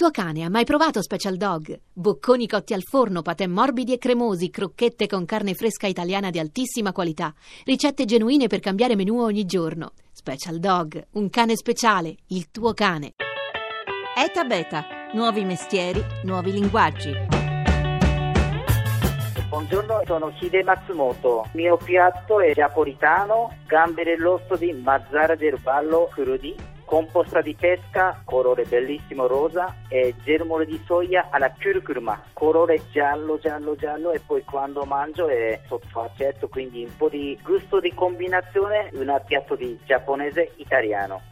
tuo cane ha mai provato Special Dog? Bocconi cotti al forno, patè morbidi e cremosi, crocchette con carne fresca italiana di altissima qualità, ricette genuine per cambiare menù ogni giorno. Special Dog, un cane speciale, il tuo cane. ETA Beta, nuovi mestieri, nuovi linguaggi. Buongiorno, sono Hide Matsumoto. Il mio piatto è napolitano, gambere dell'osso di mazzara del ballo crudi composta di pesca, colore bellissimo rosa, e germole di soia alla curcuma, colore giallo, giallo, giallo, e poi quando mangio è soddisfatto, quindi un po' di gusto di combinazione, un piatto di giapponese italiano.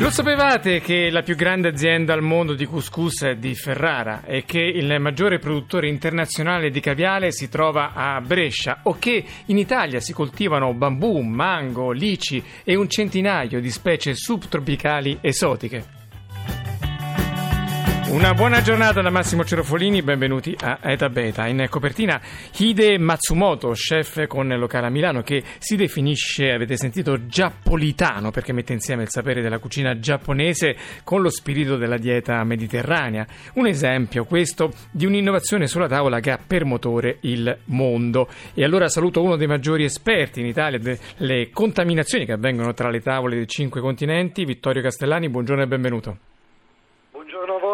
Lo sapevate che la più grande azienda al mondo di couscous è di Ferrara e che il maggiore produttore internazionale di caviale si trova a Brescia o che in Italia si coltivano bambù, mango, lici e un centinaio di specie subtropicali esotiche? Una buona giornata da Massimo Cerofolini, benvenuti a Eta Beta. In copertina Hide Matsumoto, chef con locale a Milano, che si definisce, avete sentito, giappolitano perché mette insieme il sapere della cucina giapponese con lo spirito della dieta mediterranea. Un esempio questo di un'innovazione sulla tavola che ha per motore il mondo. E allora saluto uno dei maggiori esperti in Italia delle contaminazioni che avvengono tra le tavole dei cinque continenti, Vittorio Castellani, buongiorno e benvenuto.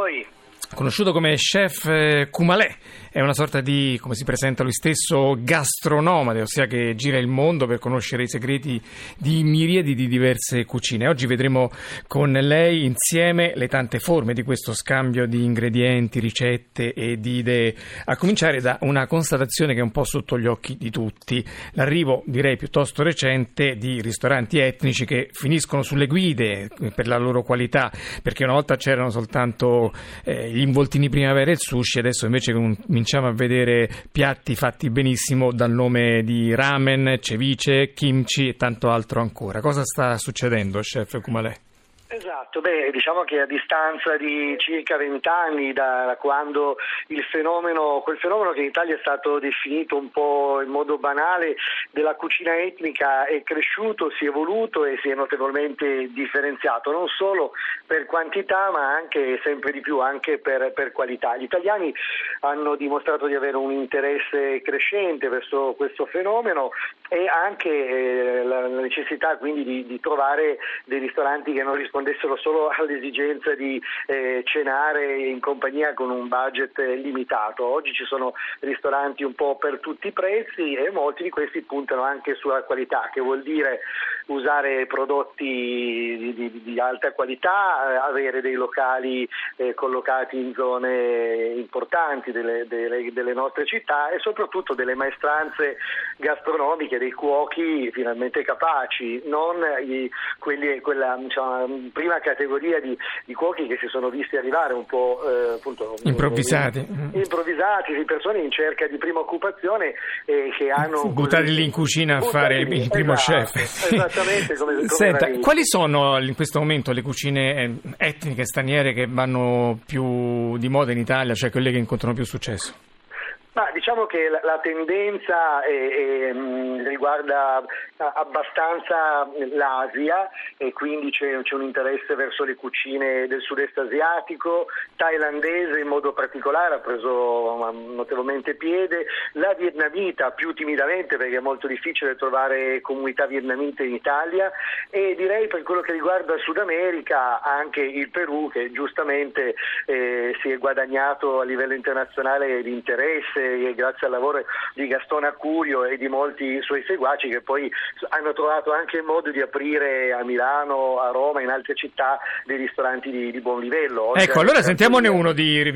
Voi. Conosciuto come chef Kumalè, è una sorta di, come si presenta lui stesso, gastronomade, ossia che gira il mondo per conoscere i segreti di miriadi di diverse cucine. Oggi vedremo con lei insieme le tante forme di questo scambio di ingredienti, ricette e di idee, a cominciare da una constatazione che è un po' sotto gli occhi di tutti, l'arrivo, direi piuttosto recente, di ristoranti etnici che finiscono sulle guide per la loro qualità, perché una volta c'erano soltanto eh, gli involtini primavera e il sushi, adesso invece cominciamo cominciamo a vedere piatti fatti benissimo dal nome di ramen, ceviche, kimchi e tanto altro ancora. Cosa sta succedendo, chef Kumalè? Esatto, beh, diciamo che a distanza di circa vent'anni da quando fenomeno, quel fenomeno che in Italia è stato definito un po' in modo banale della cucina etnica è cresciuto, si è evoluto e si è notevolmente differenziato, non solo per quantità ma anche sempre di più anche per, per qualità. Gli italiani hanno dimostrato di avere un interesse crescente verso questo fenomeno e anche eh, la necessità quindi di, di trovare dei ristoranti che non rispondessero solo all'esigenza di eh, cenare in compagnia con un budget limitato. Oggi ci sono ristoranti un po' per tutti i prezzi e molti di questi puntano anche sulla qualità, che vuol dire usare prodotti di, di, di alta qualità, eh, avere dei locali eh, collocati in zone importanti delle, delle, delle nostre città e soprattutto delle maestranze gastronomiche, dei cuochi finalmente capaci, non i, quelli, quella diciamo, prima categoria di, di, cuochi che si sono visti arrivare un po' eh, appunto, improvvisati. In, improvvisati, di persone in cerca di prima occupazione e che hanno... Buttati lì in cucina a fare il, il primo esatto, chef. Esattamente come, come Senta, quali sono in questo momento le cucine etniche straniere che vanno più di moda in Italia, cioè quelle che incontrano più successo? Ma diciamo che la, la tendenza è, è, mh, riguarda abbastanza l'Asia e quindi c'è, c'è, un interesse verso le cucine del sud-est asiatico, thailandese in modo particolare ha preso notevolmente piede, la vietnamita più timidamente perché è molto difficile trovare comunità vietnamite in Italia. E direi per quello che riguarda Sud America anche il Perù che giustamente eh, si è guadagnato a livello internazionale di interesse grazie al lavoro di Gastone Accurio e di molti suoi seguaci che poi hanno trovato anche il modo di aprire a Milano, a Roma, in altre città dei ristoranti di, di buon livello. Ecco, allora sentiamone uno di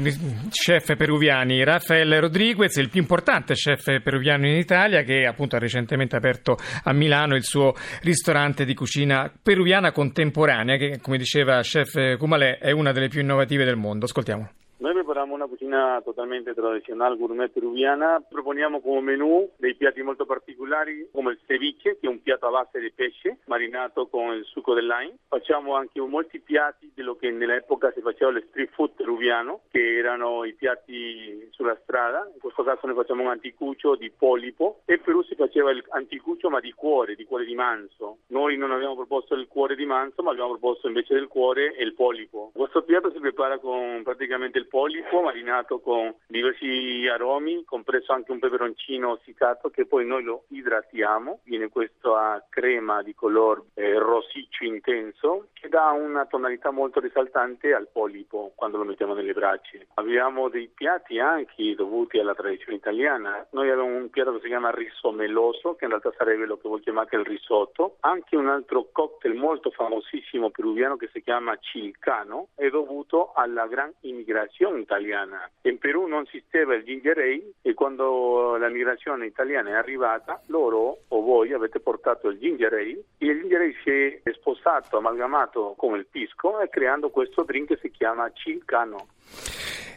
chef peruviani, Rafael Rodriguez, il più importante chef peruviano in Italia che appunto ha recentemente aperto a Milano il suo ristorante di cucina peruviana contemporanea che come diceva chef Kumalè è una delle più innovative del mondo. Ascoltiamo. Noi preparamos una cocina totalmente tradicional, gourmet peruviana. Proponiamo come menù dei piatti molto particolari come il ceviche, che è un piatto a base di pesce marinato con il succo del lime. Facciamo anche molti piatti di quello che nell'epoca si faceva lo street food peruviano, che erano i piatti sulla strada. In questo caso noi facciamo un anticuccio di polipo e in Perù si faceva l'anticuccio ma di cuore, di cuore di manzo. Noi non abbiamo proposto il cuore di manzo, ma abbiamo proposto invece del cuore il polipo. Questo piatto si prepara con praticamente il polipo marinato con diversi aromi, compreso anche un peperoncino essiccato che poi noi lo idratiamo. Viene questa crema di colore eh, rossiccio intenso che dà una tonalità molto risaltante al polipo quando lo mettiamo nelle braccia. Abbiamo dei piatti anche dovuti alla tradizione italiana. Noi abbiamo un piatto che si chiama riso meloso, che in realtà sarebbe lo che voi chiamate il risotto. Anche un altro cocktail molto famosissimo peruviano che si chiama cilcano è dovuto alla gran immigrazione italiana. In Perù non esisteva il ginger ale e quando la migrazione italiana è arrivata, loro o voi avete portato il ginger ale e il ginger ale si è sposato, amalgamato come il pisco e creando questo drink che si chiama cilcano.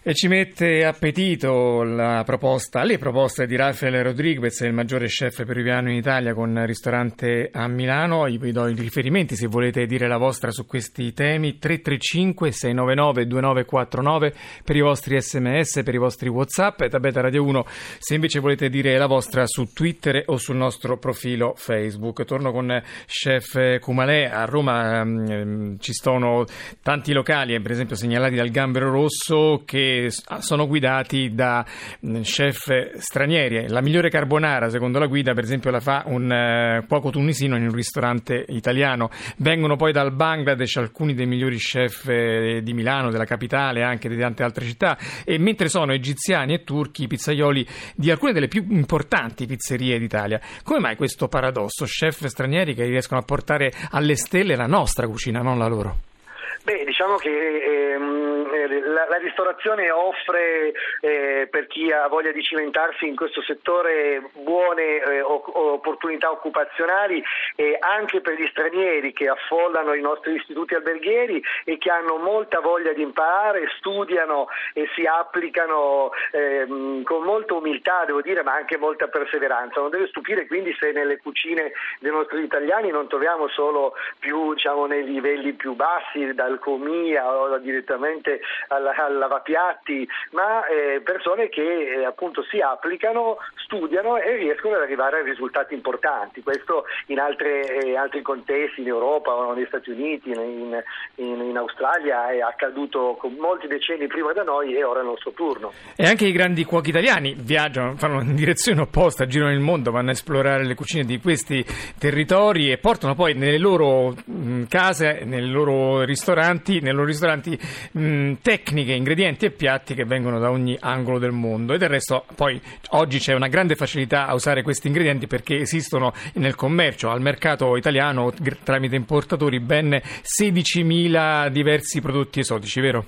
E ci mette appetito la proposta, le proposte di Rafael Rodriguez, il maggiore chef peruviano in Italia con ristorante a Milano. Io vi do i riferimenti se volete dire la vostra su questi temi. 335 699 2949 per i vostri sms, per i vostri whatsapp e Tabeta Radio 1 se invece volete dire la vostra su Twitter o sul nostro profilo Facebook. Torno con chef Kumalè. A Roma um, ci sono tanti locali, per esempio segnalati dal Gambero Rosso, che sono guidati da mm, chef stranieri. La migliore carbonara, secondo la guida, per esempio, la fa un cuoco tunisino in un ristorante italiano. Vengono poi dal Bangladesh alcuni dei migliori chef eh, di Milano, della capitale, anche di tante altre città. E mentre sono egiziani e turchi i pizzaioli di alcune delle più importanti pizzerie d'Italia. Come mai questo paradosso? Chef stranieri che riescono a portare alle stelle la nostra cucina, non la loro? Beh, diciamo che ehm, la, la, ristorazione offre eh, per chi ha voglia di cimentarsi in questo settore buone eh, opportunità occupazionali e anche per gli stranieri che affollano i nostri istituti alberghieri e che hanno molta voglia di imparare, studiano e si applicano ehm, con molta umiltà, devo dire, ma anche molta perseveranza. Non deve stupire quindi se nelle cucine dei nostri italiani non troviamo solo più diciamo, nei livelli più bassi, dal comia o direttamente al lavapiatti, ma eh, persone che eh, appunto si applicano, studiano e riescono ad arrivare a risultati importanti. Questo in altre, eh, altri contesti, in Europa o negli Stati Uniti, in, in, in, Australia è accaduto molti decenni prima da noi e ora è il nostro turno. E anche i grandi cuochi italiani viaggiano, fanno in direzione opposta, girano il mondo, vanno a esplorare le cucine di questi territori e portano poi nelle loro mh, case, nei loro ristoranti, ristoranti, loro ristoranti mh, tecniche, ingredienti e piatti che vengono da ogni angolo del mondo e del resto poi oggi c'è una grande facilità a usare questi ingredienti perché esistono nel commercio, al mercato italiano tramite importatori ben 16.000 diversi prodotti esotici, vero?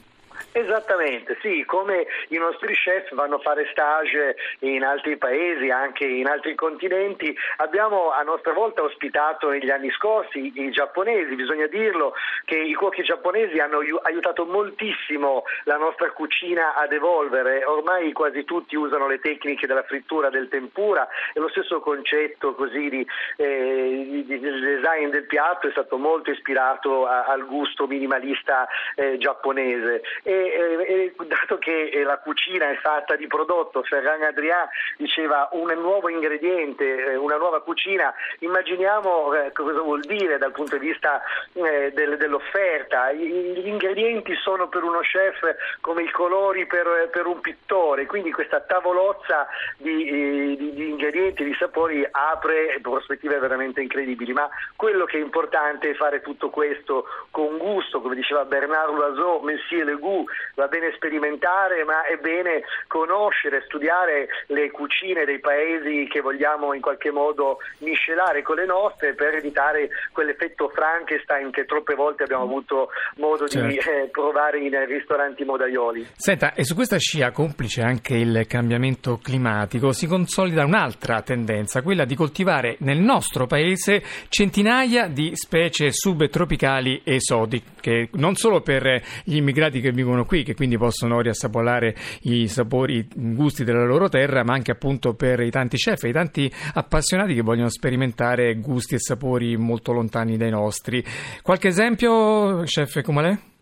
Esattamente, sì, come i nostri chef vanno a fare stage in altri paesi, anche in altri continenti, abbiamo a nostra volta ospitato negli anni scorsi i giapponesi, bisogna dirlo che i cuochi giapponesi hanno aiutato moltissimo la nostra cucina ad evolvere, ormai quasi tutti usano le tecniche della frittura del tempura e lo stesso concetto così di, eh, di, design del piatto è stato molto ispirato a, al gusto minimalista eh, giapponese. E e, dato che eh, la cucina è fatta di prodotto, Ferran Adrià diceva un nuovo ingrediente, eh, una nuova cucina, immaginiamo eh, cosa vuol dire dal punto di vista eh, del, dell'offerta. Gli ingredienti sono per uno chef come i colori per, per un pittore, quindi questa tavolozza di, di, di ingredienti, di sapori apre prospettive veramente incredibili, ma quello che è importante è fare tutto questo con gusto, come diceva Bernard Loiseau, Monsieur Le Goût, va bene sperimentare, ma è bene conoscere, studiare le cucine dei paesi che vogliamo in qualche modo miscelare con le nostre per evitare quell'effetto Frankenstein che troppe volte abbiamo avuto modo certo. di eh, provare in ristoranti modaioli. Senta, e su questa scia, complice anche il cambiamento climatico, si consolida un'altra tendenza, quella di coltivare nel nostro paese centinaia di specie subtropicali esotiche, non solo per gli immigrati che vivono qui, che quindi possono riassaporare i sapori, i gusti della loro terra, ma anche appunto per i tanti chef e i tanti appassionati che vogliono sperimentare gusti e sapori molto lontani dai nostri. Qualche esempio, chef Kumalè?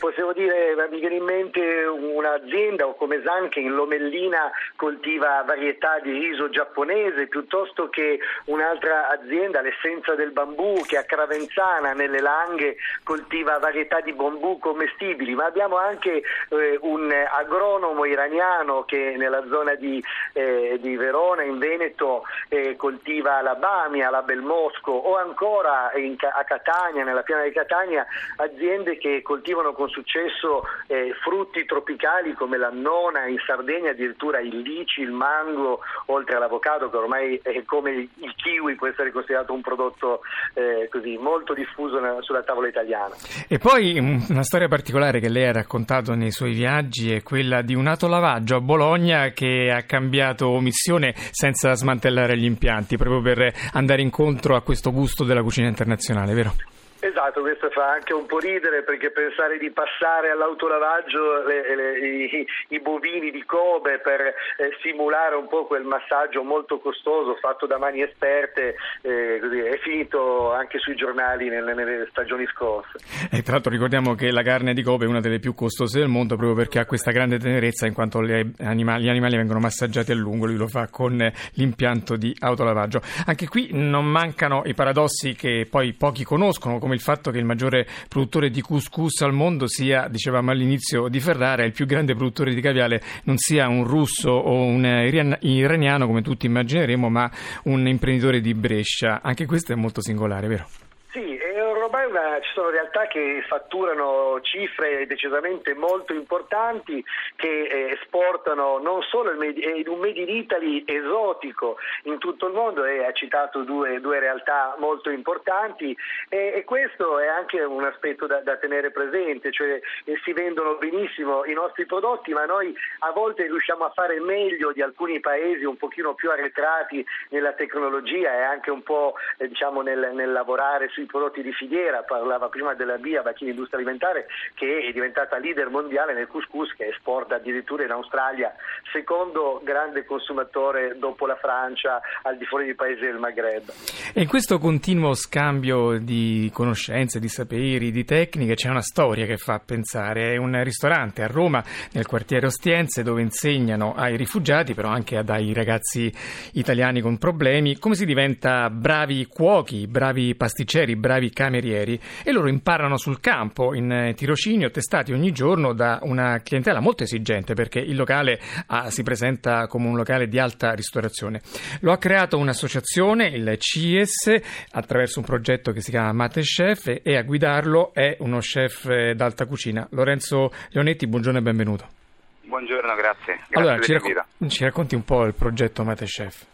Possiamo dire, mi viene in mente un'azienda come Zan che in Lomellina coltiva varietà di riso giapponese, piuttosto che un'altra azienda, l'Essenza del Bambù, che a Cravenzana nelle Langhe coltiva varietà di bambù commestibili, ma abbiamo anche eh, un agronomo iraniano che nella zona di, eh, di Verona, in Veneto, eh, coltiva la Bamia, la Belmosco o ancora in, a Catania, nella piana di Catania, aziende che coltivano con successo eh, frutti tropicali come la nona, in Sardegna addirittura il lici, il mango, oltre all'avocado che ormai è come il kiwi può essere considerato un prodotto eh, così molto diffuso nella, sulla tavola italiana. E poi una storia particolare che lei ha raccontato nei suoi viaggi è quella di un autolavaggio a Bologna che ha cambiato missione senza smantellare gli impianti, proprio per andare incontro a questo gusto della cucina internazionale, vero? Esatto, questo fa anche un po' ridere perché pensare di passare all'autolavaggio le, le, i, i, bovini di Kobe per eh, simulare un po' quel massaggio molto costoso fatto da mani esperte eh, così, è finito anche sui giornali nelle, nelle stagioni scorse. E tra l'altro ricordiamo che la carne di Kobe è una delle più costose del mondo proprio perché ha questa grande tenerezza in quanto animali, gli animali vengono massaggiati a lungo, lui lo fa con l'impianto di autolavaggio. Anche qui non mancano i paradossi che poi pochi conoscono come il fatto che il maggiore produttore di couscous al mondo sia, dicevamo all'inizio, di Ferrara, il più grande produttore di caviale non sia un russo o un iraniano come tutti immagineremo, ma un imprenditore di Brescia. Anche questo è molto singolare, vero? ormai una, ci sono realtà che fatturano cifre decisamente molto importanti, che eh, esportano non solo in eh, un Made in Italy esotico in tutto il mondo, e ha citato due, due realtà molto importanti, e, e, questo è anche un aspetto da, da tenere presente, cioè eh, si vendono benissimo i nostri prodotti, ma noi a volte riusciamo a fare meglio di alcuni paesi un pochino più arretrati nella tecnologia e anche un po' eh, diciamo, nel, nel lavorare sui prodotti di filiera Parlava prima della BIA, Bacchini Industria Alimentare, che è diventata leader mondiale nel couscous che esporta addirittura in Australia, secondo grande consumatore dopo la Francia al di fuori dei paesi del Maghreb. E in questo continuo scambio di conoscenze, di saperi, di tecniche c'è una storia che fa pensare. È un ristorante a Roma, nel quartiere Ostiense, dove insegnano ai rifugiati, però anche ai ragazzi italiani con problemi, come si diventa bravi cuochi, bravi pasticceri, bravi camerieri camerieri e loro imparano sul campo in eh, tirocinio testati ogni giorno da una clientela molto esigente perché il locale ah, si presenta come un locale di alta ristorazione. Lo ha creato un'associazione, il CIES, attraverso un progetto che si chiama Mate Chef e a guidarlo è uno chef eh, d'alta cucina. Lorenzo Leonetti, buongiorno e benvenuto. Buongiorno, grazie. grazie allora, ci, racc- ci racconti un po' il progetto Mate Chef.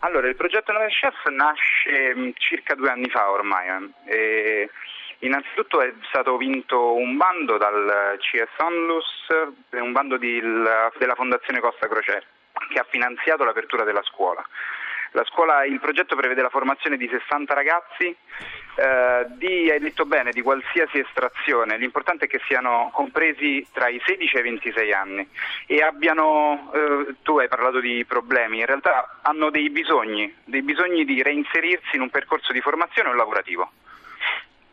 Allora, il progetto Nove Chef nasce mm, circa due anni fa ormai. Eh. innanzitutto è stato vinto un bando dal CS Onlus, un bando di, della Fondazione Costa Crociere, che ha finanziato l'apertura della scuola. Scuola, il progetto prevede la formazione di 60 ragazzi eh, di, hai detto bene, di qualsiasi estrazione. L'importante è che siano compresi tra i 16 e i 26 anni e abbiano, eh, tu hai parlato di problemi, in realtà hanno dei bisogni, dei bisogni di reinserirsi in un percorso di formazione o lavorativo.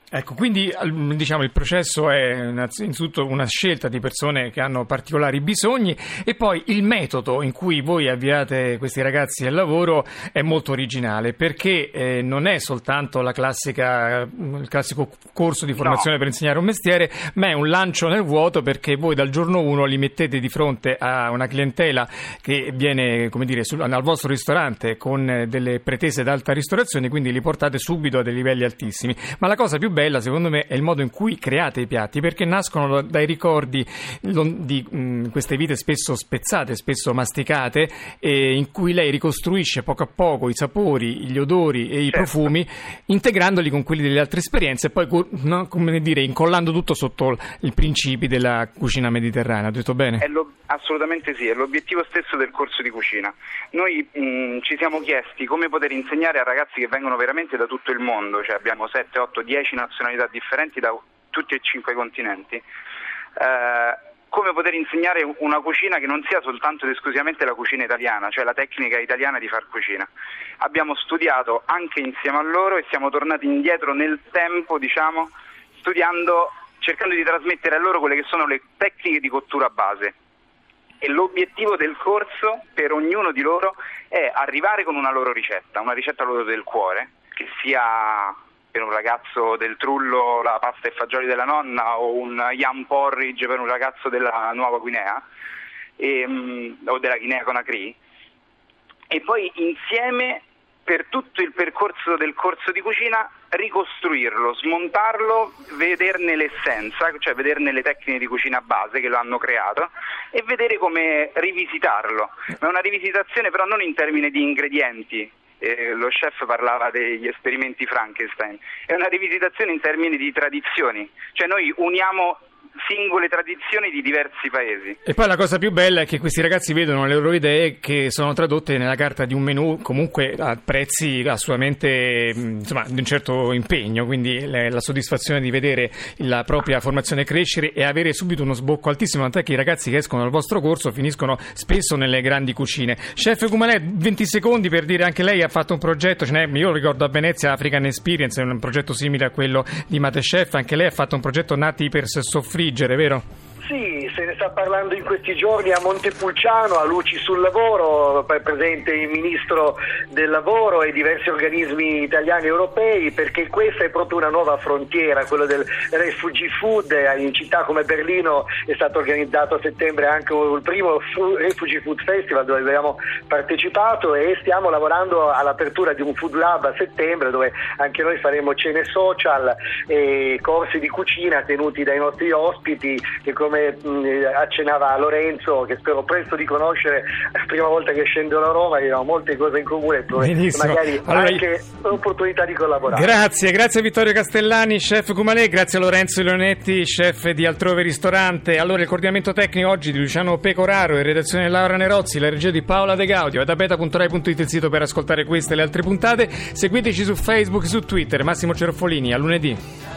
Ecco, quindi diciamo, il processo è innanzitutto una scelta di persone che hanno particolari bisogni e poi il metodo in cui voi avviate questi ragazzi al lavoro è molto originale perché eh, non è soltanto classica, il classico corso di formazione no. per insegnare un mestiere, ma è un lancio nel vuoto perché voi dal giorno 1 li mettete di fronte a una clientela che viene come dire, sul, al vostro ristorante con delle pretese d'alta ristorazione, quindi li portate subito a dei livelli altissimi. Ma la cosa più bella, secondo me, è il modo in cui create i piatti, perché nascono dai ricordi di mh, queste vite spesso spezzate, spesso masticate, in cui lei ricostruisce poco a poco i sapori, gli odori e i certo. profumi, integrandoli con quelli delle altre esperienze e poi, no, come dire, incollando tutto sotto i principi della cucina mediterranea. Ho detto bene? Assolutamente sì, è l'obiettivo stesso del corso di cucina. Noi mh, ci siamo chiesti come poter insegnare a ragazzi che vengono veramente da tutto il mondo, cioè abbiamo 7, 8, 10 nazionalità differenti da tutti e cinque i continenti, eh, come poter insegnare una cucina che non sia soltanto ed esclusivamente la cucina italiana, cioè la tecnica italiana di far cucina. Abbiamo studiato anche insieme a loro e siamo tornati indietro nel tempo, diciamo, studiando, cercando di trasmettere a loro quelle che sono le tecniche di cottura base. E l'obiettivo del corso per ognuno di loro è arrivare con una loro ricetta, una ricetta loro del cuore, che sia per un ragazzo del Trullo la pasta e fagioli della nonna o un yam porridge per un ragazzo della Nuova Guinea e, um, o della Guinea Conakry e poi insieme per tutto il percorso del corso di cucina ricostruirlo, smontarlo, vederne l'essenza, cioè vederne le tecniche di cucina base che lo hanno creato e vedere come rivisitarlo. Ma è una rivisitazione però non in termini di ingredienti, eh, lo chef parlava degli esperimenti Frankenstein, è una rivisitazione in termini di tradizioni, cioè noi uniamo singole tradizioni di diversi paesi. E poi la cosa più bella è che questi ragazzi vedono le loro idee che sono tradotte nella carta di un menù comunque a prezzi assolutamente insomma, di un certo impegno, quindi la soddisfazione di vedere la propria formazione crescere e avere subito uno sbocco altissimo, tant'è che i ragazzi che escono dal vostro corso finiscono spesso nelle grandi cucine. Chef Gumanè, 20 secondi per dire anche lei ha fatto un progetto, io ricordo a Venezia African Experience, un progetto simile a quello di Mate Chef, anche lei ha fatto un progetto nati per soffrire friggere, vero? Se ne sta parlando in questi giorni a Montepulciano, a Luci sul Lavoro, presente il Ministro del Lavoro e diversi organismi italiani e europei, perché questa è proprio una nuova frontiera, quello del refugee food. In città come Berlino è stato organizzato a settembre anche il primo Refugee Food Festival dove abbiamo partecipato e stiamo lavorando all'apertura di un food lab a settembre dove anche noi faremo cene social e corsi di cucina tenuti dai nostri ospiti che come accennava Lorenzo, che spero presto di conoscere, la prima volta che scendo a Roma, abbiamo molte cose in comune, Benissimo. magari allora, anche un'opportunità di collaborare. Grazie, grazie Vittorio Castellani, chef Cumalè, grazie a Lorenzo Leonetti, chef di Altrove Ristorante. Allora il coordinamento tecnico oggi di Luciano Pecoraro e redazione Laura Nerozzi, la regia di Paola De Gaudio, da beta.rai.it il sito per ascoltare queste e le altre puntate. Seguiteci su Facebook e su Twitter. Massimo Cerfolini, a lunedì.